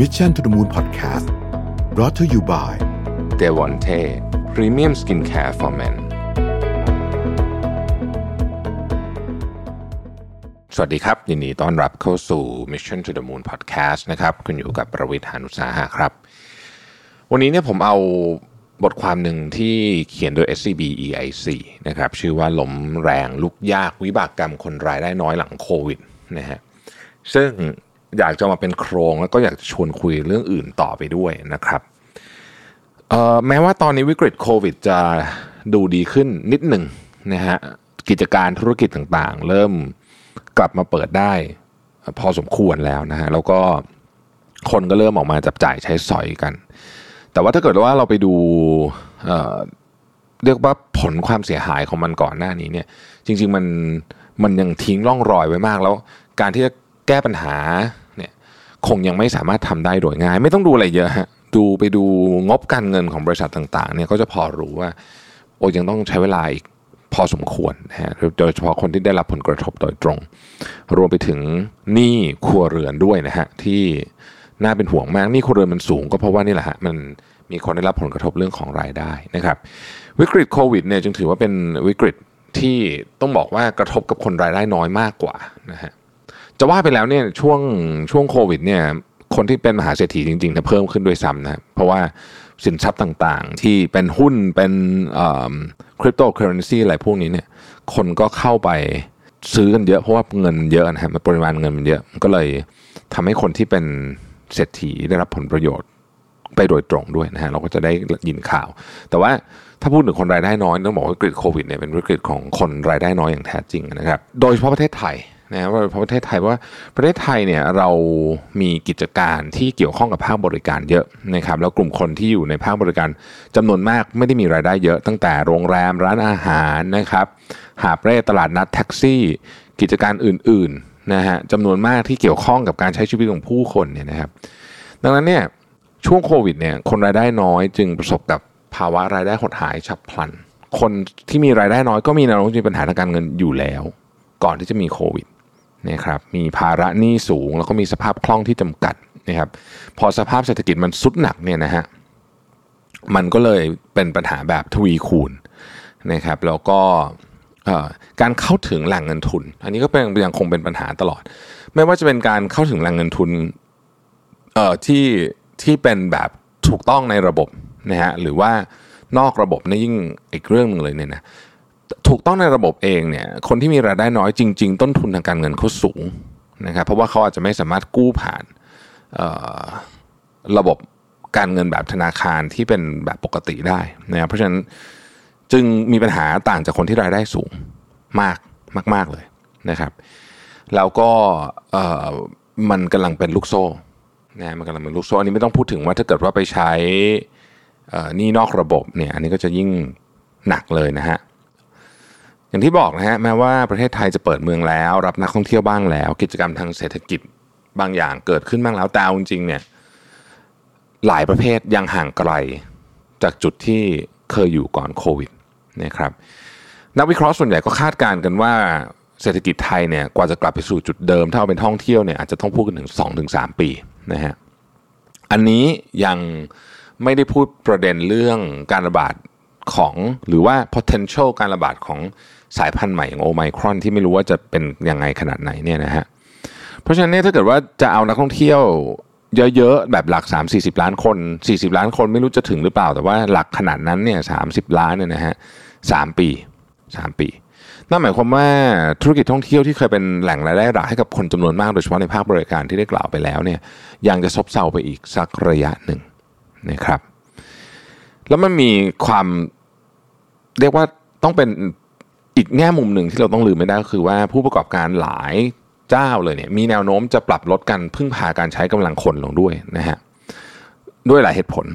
Mission to the Moon Podcast brought to you by เดวอนเท premium skincare for men สวัสดีครับ ยินดีต้อนรับเข้าสู่ Mission to the Moon Podcast นะครับคุณอยู่กับรวิศ หาญอุตสาหะครับ วันนี้เนี่ยผมเอาบทความหนึ่งที่เขียนโดย SCB EIC นะครับชื่อว่าล้มแรงลุกยากวิบากกรรมคนรายได้น้อยหลังโควิดนะฮะซึ่ง อยากจะมาเป็นโครงแล้วก็อยากจะชวนคุยเรื่องอื่นต่อไปด้วยนะครับแม้ว่าตอนนี้วิกฤตโควิดจะดูดีขึ้นนิดหนึ่งนะฮะกิจการธุรกิจต่างๆ เริ่มกลับมาเปิดได้พอสมควรแล้วนะฮะแล้วก็คนก็เริ่มออกมาจับจ่ายใช้สอยกัน แต่ว่าถ้าเกิดว่าเราไปดูเเรียกว่าผลความเสียหายของมันก่อนหน้านี้เนี่ยจริง ๆ มันมันยังทิ้งร่องรอยไว้มากแล้ว การที่จะแก้ปัญหา งยังไม่สามารถทำได้โดยง่าย ไม่ต้องดูอะไรเยอะฮะดูไปดูงบการเงินของบริษัทต่างๆเนี่ยก็จะพอรู้ว่า โอ้ยังต้องใช้เวลาอีกพอสมควรนะฮะโดยเฉพาะคนที่ได้รับผลกระทบโดยตรง รวมไปถึงหนี้ครัวเรือนด้วยนะฮะที่น่าเป็นห่วงมากหนี้ครัวเรือนมันสูงก็เพราะว่านี่แหละฮะมันมีคนได้รับผลกระทบเรื่องของรายได้นะครับ วิกฤตโควิดเนี่ยจึงถือว่าเป็นวิกฤตที่ต้องบอกว่ากระทบกับคนรายได้น้อยมากกว่านะฮะ จะว่าไปแล้วเนี่ยช่วงช่วงโควิดเนี่ยคนที่เป็นมหาเศรษฐีจริงๆเนี่ยเพิ่มขึ้นด้วยซ้ำนะเพราะว่าสินทรัพย์ต่างๆ ที่เป็นหุ้นเป็นคริปโตเคอเรนซีอะไรพวกนี้เนี่ยคนก็เข้าไปซื้อกันเยอะเพราะว่าเงินเยอะนะฮะปริมาณเงินมันเยอะก็เลยทำให้คนที่เป็นเศรษฐีได้รับผลประโยชน์ไปโดยตรงด้วยนะฮะเราก็จะได้ยินข่าว แต่ว่าถ้าพูดถึงคนรายได้น้อยต้องบอกว่าวิกฤตโควิดเนี่ยเป็นวิกฤตของคนรายได้น้อยอย่างแท้จริงนะครับ โดยเฉพาะประเทศไทย นะว่าประเทศไทยว่าประเทศไทยเนี่ยเรามีกิจการที่เกี่ยวข้องกับภาคบริการเยอะนะครับแล้วกลุ่มคนที่อยู่ในภาคบริการจำนวนมากไม่ได้มีรายได้เยอะ ตั้งแต่โรงแรมร้านอาหารนะครับ หาบเร่ตลาดนัดแท็กซี่ กิจการอื่นๆนะฮะจำนวนมากที่เกี่ยวข้องกับการใช้ชีวิตของผู้คนเนี่ยนะครับ ดังนั้นเนี่ยช่วงโควิดเนี่ยคนรายได้น้อยจึงประสบกับภาวะรายได้หดหายฉับพลัน คนที่มีรายได้น้อยก็มีแนวโน้มจะมีปัญหาทางการเงินอยู่แล้ว ก่อนที่จะมีโควิด นะครับมีภาระหนี้สูง แล้วก็มีสภาพคล่องที่จำกัดนะครับพอสภาพเศรษฐกิจมันสุดหนักเนี่ยนะฮะมันก็เลยเป็นปัญหาแบบทวีคูณนะครับแล้วก็การเข้าถึงแหล่งเงินทุน อันนี้ก็เป็นยังคงเป็นปัญหาตลอด ไม่ว่าจะเป็นการเข้าถึงแหล่งเงินทุนเอ่อที่ที่เป็นแบบถูกต้องในระบบนะฮะหรือว่านอกระบบนี่ยิ่งอีกเรื่องหนึ่งเลยเนี่ยนะ ถูกต้องในระบบเองเนี่ยคนที่มีรายได้น้อยจริง ๆ ต้นทุนทางการเงินเขาสูงนะครับเพราะว่าเขาอาจจะไม่สามารถกู้ผ่านระบบการเงินแบบธนาคารที่เป็นแบบปกติได้นะครับเพราะฉะนั้นจึงมีปัญหาต่างจากคนที่รายได้สูงมากมาก ๆเลยนะครับแล้วก็มันกำลังเป็นลูกโซ่นะมันกำลังเป็นลูกโซ่อันนี้ไม่ต้องพูดถึงว่าถ้าเกิดว่าไปใช้นี่นอกระบบเนี่ยอันนี้ก็จะยิ่งหนักเลยนะฮะ อย่างที่บอกนะฮะแม้ว่าประเทศไทยจะเปิดเมืองแล้ว รับนักท่องเที่ยวบ้างแล้ว กิจกรรมทางเศรษฐกิจบางอย่างเกิดขึ้นบ้างแล้วแต่จริงๆเนี่ยหลายประเภทยังห่างไกลจากจุดที่เคยอยู่ก่อนโควิดนะครับนักวิเคราะห์ส่วนใหญ่ก็คาดการณ์กันว่าเศรษฐกิจไทยเนี่ยกว่าจะกลับไปสู่จุดเดิมถ้าเอาเป็นท่องเที่ยวเนี่ยอาจจะต้องพูดกันถึง 2-3 ปีนะฮะอันนี้ยังไม่ได้พูดประเด็นเรื่องการระบาด ของหรือว่า potential การระบาดของสายพันธุ์ใหม่อย่างโอไมครอนที่ไม่รู้ว่าจะเป็นยังไงขนาดไหนเนี่ยนะฮะเพราะฉะนั้นเนี่ยถ้าเกิดว่าจะเอานักท่องเที่ยวเยอะๆ แบบหลัก 3 40 ล้านคน 40 ล้านคนไม่รู้จะถึงหรือเปล่า แต่ว่าหลักขนาดนั้นเนี่ยสาล้านเนี่ยนะฮะสปี 3 ปี นั่นหมายความว่าธุรกิจท่องเที่ยวที่เคยเป็นแหล่งรายได้หลักให้กับคนจำนวนมากโดยเฉพาะในภาคบริการที่ได้กล่าวไปแล้วเนี่ยยังจะซบเซาไปอีกสักระยะหนึ่งนะครับ แล้วมันมีความ เรียกว่าต้องเป็นอีกแง่มุมหนึ่งที่เราต้องลืมไม่ได้ก็คือว่าผู้ประกอบการหลายเจ้าเลยเนี่ยมีแนวโน้มจะปรับลดการพึ่งพาการใช้กำลังคนลงด้วยนะฮะด้วยหลายเหตุผล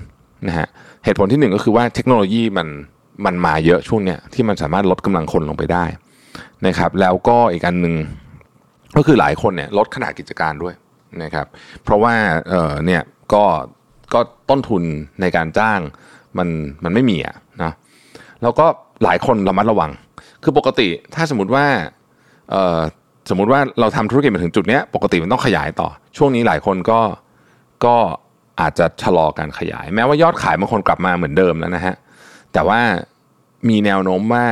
นะฮะเหตุผลที่หนึ่งก็คือว่าเทคโนโลยีมันมันมาเยอะช่วงเนี้ยที่มันสามารถลดกำลังคนลงไปได้นะครับ แล้วก็อีกอันหนึ่งก็คือหลายคนเนี่ยลดขนาดกิจการด้วยนะครับ เพราะว่าเออเนี่ยก็ก็ต้นทุนในการจ้างมันมันไม่มีอะนะ แล้วก็หลายคนระมัดระวัง คือปกติถ้าสมมติว่าสมมติว่าเราทำธุรกิจมาถึงจุดนี้ปกติมันต้องขยายต่อ ช่วงนี้หลายคนก็ก็อาจจะชะลอการขยาย แม้ว่ายอดขายบางคนกลับมาเหมือนเดิมแล้วนะฮะแต่ว่ามีแนวโน้มว่า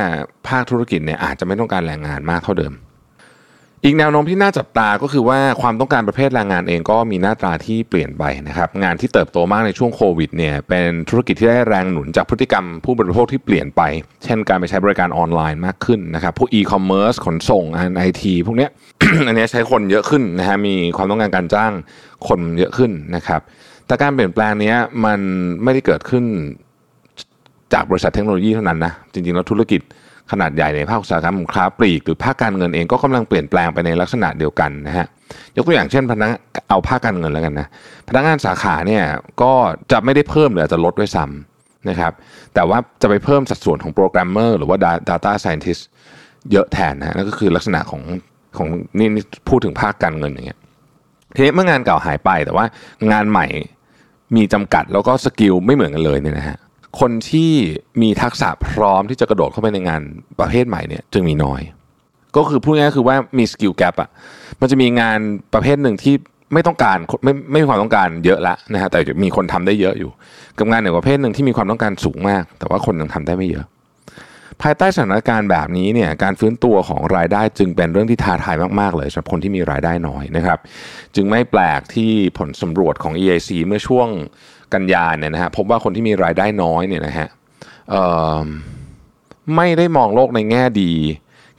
ภาคธุรกิจเนี่ยอาจจะไม่ต้องการแรงงานมากเท่าเดิม อีกแนวโน้มที่น่าจับตาก็คือว่าความต้องการประเภทแรงงานเองก็มีหน้าตาที่เปลี่ยนไปนะครับงานที่เติบโตมากในช่วงโควิดเนี่ยเป็นธุรกิจที่ได้แรงหนุนจากพฤติกรรมผู้บริโภคที่เปลี่ยนไป เช่นการไปใช้บริการออนไลน์มากขึ้นนะครับพวกอีคอมเมิร์ซขนส่งงานไอทีพวกเนี้ยอันนี้ใช้คนเยอะขึ้นนะฮะมีความต้องการการจ้างคนเยอะขึ้นนะครับแต่การเปลี่ยนแปลงนี้มันไม่ได้เกิดขึ้นจากบริษัทเทคโนโลยีเท่านั้นนะจริงๆแล้วธุรกิจ ขนาดใหญ่ในภาคอุตสาหกรรมค้าปลีกหรือภาคการเงินเองก็กำลังเปลี่ยนแปลงไปในลักษณะเดียวกันนะฮะยกตัวอย่างเช่นพนักเอาภาคการเงินแล้วกันนะพนักงานสาขาเนี่ยก็จะไม่ได้เพิ่มหรืออาจจะลดด้วยซ้ำนะครับแต่ว่าจะไปเพิ่มสัดส่วนของโปรแกรมเมอร์หรือว่า Data Scientist เยอะแทนนะนั่นก็คือลักษณะของของนี่นี่พูดถึงภาคการเงินอย่างเงี้ยทีนี้เมื่องานเก่าหายไปแต่ว่างานใหม่มีจำกัดแล้วก็ skill ไม่เหมือนกันเลยเนี่ยนะฮะ คนที่มีทักษะพร้อมที่จะกระโดดเข้าไปในงานประเภทใหม่เนี่ยจึงมีน้อย ก็คือพูดง่ายๆคือว่ามี skill gap อะมันจะมีงานประเภทหนึ่งที่ไม่ต้องการไม่ไม่มีความต้องการเยอะละนะฮะแต่มีคนทำได้เยอะอยู่ กับงานหนึ่งประเภทหนึ่งที่มีความต้องการสูงมาก แต่ว่าคนยังทำได้ไม่เยอะ ภายใต้สถานการณ์แบบนี้เนี่ยการฟื้นตัวของรายได้จึงเป็นเรื่องที่ท้าทายมากๆเลยสำหรับคนที่มีรายได้น้อยนะครับ จึงไม่แปลกที่ผลสำรวจของ EIC เมื่อช่วง กันยาเนี่ยนะฮะพบว่าคนที่มีรายได้น้อยเนี่ยนะฮะไม่ได้มองโลกในแง่ดี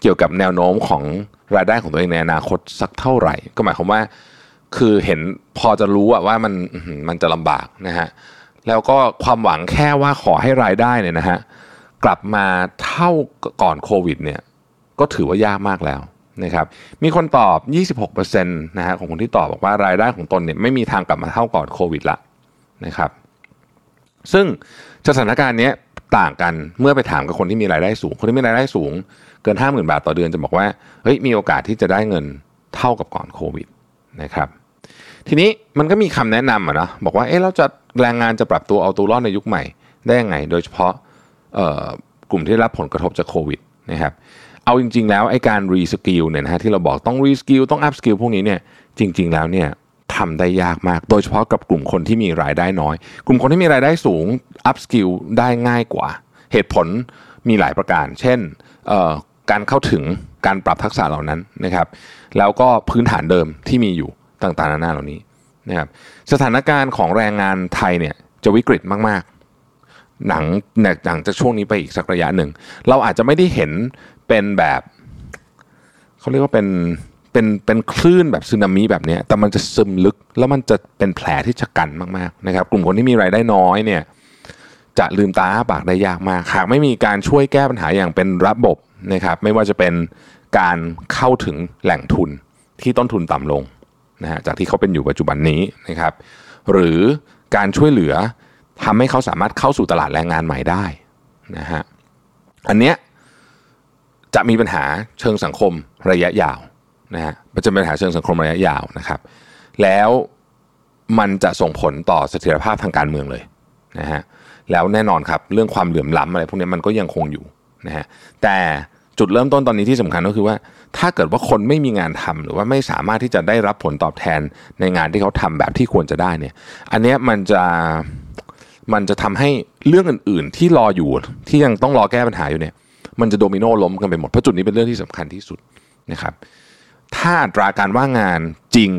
เกี่ยวกับแนวโน้มของรายได้ของตัวเองในอนาคตสักเท่าไหร่ ก็หมายความว่าคือเห็นพอจะรู้ว่ามันมันจะลำบากนะฮะแล้วก็ความหวังแค่ว่าขอให้รายได้เนี่ยนะฮะกลับมาเท่าก่อนโควิดเนี่ยก็ถือว่ายากมากแล้วนะครับมีคนตอบ 26%นะฮะของคนที่ตอบบอกว่ารายได้ของตนเนี่ยไม่มีทางกลับมาเท่าก่อนโควิดละ นะครับ ซึ่งสถานการณ์นี้ต่างกันเมื่อไปถามกับคนที่มีรายได้สูง คนที่มีรายได้สูง เกินห้าหมื่นบาทต่อเดือนจะบอกว่าเฮ้ยมีโอกาสที่จะได้เงินเท่ากับก่อนโควิดนะครับทีนี้มันก็มีคำแนะนำอะนะบอกว่าเอ๊ะเราจะแรงงานจะปรับตัวเอาตัวรอดในยุคใหม่ได้ยังไง โดยเฉพาะกลุ่มที่รับผลกระทบจากโควิดนะครับเอาจริง ๆ แล้วไอ้การ reskill เนี่ยนะฮะที่เราบอกต้อง reskill ต้อง upskill พวกนี้เนี่ยจริง ๆ แล้วเนี่ย ทำได้ยากมาก โดยเฉพาะกับกลุ่มคนที่มีรายได้น้อย กลุ่มคนที่มีรายได้สูงอัพสกิลได้ง่ายกว่า เหตุผลมีหลายประการ เช่นการเข้าถึงการปรับทักษะเหล่านั้นนะครับ แล้วก็พื้นฐานเดิมที่มีอยู่ต่างๆนานาเหล่านี้นะครับสถานการณ์ของแรงงานไทยเนี่ยจะวิกฤตมากๆ หนังหนังจะช่วงนี้ไปอีกสักระยะหนึ่ง เราอาจจะไม่ได้เห็นเป็นแบบ เขาเรียกว่าเป็น เป็นเป็นคลื่นแบบสึนามิแบบนี้แต่มันจะซึมลึกแล้วมันจะเป็นแผลที่ชะกันมากๆนะครับ กลุ่มคนที่มีรายได้น้อยเนี่ยจะลืมตาอ้าปากได้ยากมากหากไม่มีการช่วยแก้ปัญหาอย่างเป็นระบบนะครับ ไม่ว่าจะเป็นการเข้าถึงแหล่งทุนที่ต้นทุนต่ำลงนะฮะจากที่เขาเป็นอยู่ปัจจุบันนี้นะครับ หรือการช่วยเหลือทำให้เขาสามารถเข้าสู่ตลาดแรงงานใหม่ได้นะฮะอันเนี้ยจะมีปัญหาเชิงสังคมระยะยาว นะฮะมันจะเป็นปัญหาเชิงสังคมระยะยาวนะครับ แล้วมันจะส่งผลต่อเสถียรภาพทางการเมืองเลยนะฮะแล้วแน่นอนครับเรื่องความเหลื่อมล้ำอะไรพวกนี้มันก็ยังคงอยู่นะฮะแต่จุดเริ่มต้นตอนนี้ที่สำคัญก็คือว่า ถ้าเกิดว่าคนไม่มีงานทำหรือว่าไม่สามารถที่จะได้รับผลตอบแทนในงานที่เขาทำแบบที่ควรจะได้เนี่ย อันนี้มันจะมันจะทำให้เรื่องอื่น ๆ ที่รออยู่ที่ยังต้องรอแก้ปัญหาอยู่เนี่ย มันจะโดมิโนล้มกันไปหมดเพราะจุดนี้เป็นเรื่องที่สำคัญที่สุดนะครับ ถ้าตราการว่างงานจริง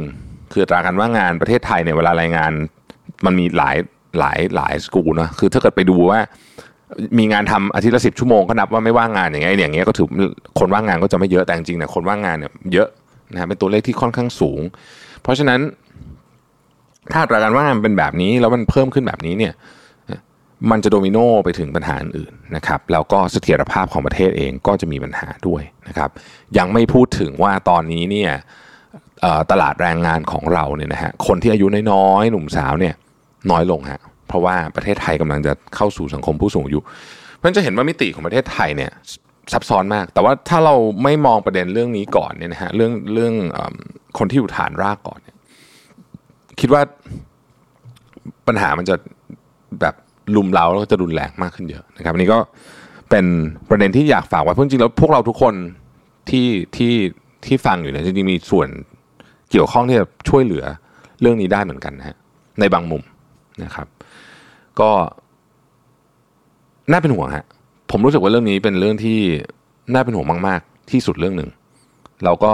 คือตราการว่างงานประเทศไทยเนี่ยเวลารายงาน มันมีหลายหลายหลายสกูนะคือถ้าเกิดไปดูว่ามีงานทำอาทิตย์ละสิบชั่วโมงก็นับว่าไม่ว่างงานอย่างเงี้ยอย่างเงี้ยก็ถือคนว่างงานก็จะไม่เยอะแต่จริงๆเนี่ยคนว่างงานเนี่ยเยอะนะเป็นตัวเลขที่ค่อนข้างสูง เพราะฉะนั้น ถ้าตราการว่างงานเป็นแบบนี้แล้วมันเพิ่มขึ้นแบบนี้เนี่ย มันจะโดมิโนไปถึงปัญหาอื่นนะครับแล้วก็เสถียรภาพของประเทศเองก็จะมีปัญหาด้วยนะครับยังไม่พูดถึงว่าตอนนี้เนี่ยตลาดแรงงานของเราเนี่ยนะฮะคนที่อายุน้อยๆหนุ่มสาวเนี่ยน้อยลงฮะเพราะว่าประเทศไทยกำลังจะเข้าสู่สังคมผู้สูงอายุเพราะจะเห็นว่ามิติของประเทศไทยเนี่ยซับซ้อนมาก แต่ว่าถ้าเราไม่มองประเด็นเรื่องนี้ก่อนเนี่ยนะฮะเรื่องเรื่องอคนที่อยู่ฐานรากก่อนเนี่ยคิดว่าปัญหามันจะแบบ ลุมเราแล้วก็จะรุนแรงมากขึ้นเยอะนะครับอันนี้ก็เป็นประเด็นที่อยากฝากไว้เพราะจริงแล้วพวกเราทุกคนที่ที่ที่ฟังอยู่เนี่ยจริงๆมีส่วนเกี่ยวข้องที่จะช่วยเหลือเรื่องนี้ได้เหมือนกันนะฮะในบางมุมนะครับ ก็น่าเป็นห่วงฮะผมรู้สึกว่าเรื่องนี้เป็นเรื่องที่น่าเป็นห่วงมากๆ ที่สุดเรื่องหนึ่งเราก็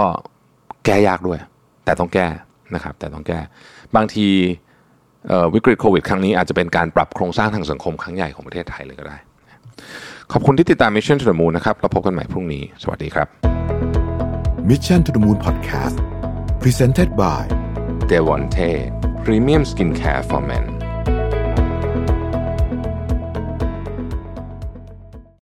แก้ยากด้วย แต่ต้องแก้นะครับ แต่ต้องแก้ บางที วิกฤตโควิดครั้งนี้อาจจะเป็นการปรับโครงสร้างทางสังคมครั้งใหญ่ของประเทศไทยเลยก็ได้ ขอบคุณที่ติดตาม Mission to the Moon นะครับเราพบกันใหม่พรุ่งนี้ สวัสดีครับ Mission to the Moon Podcast Presented by d e v o n t e Premium Skincare for Men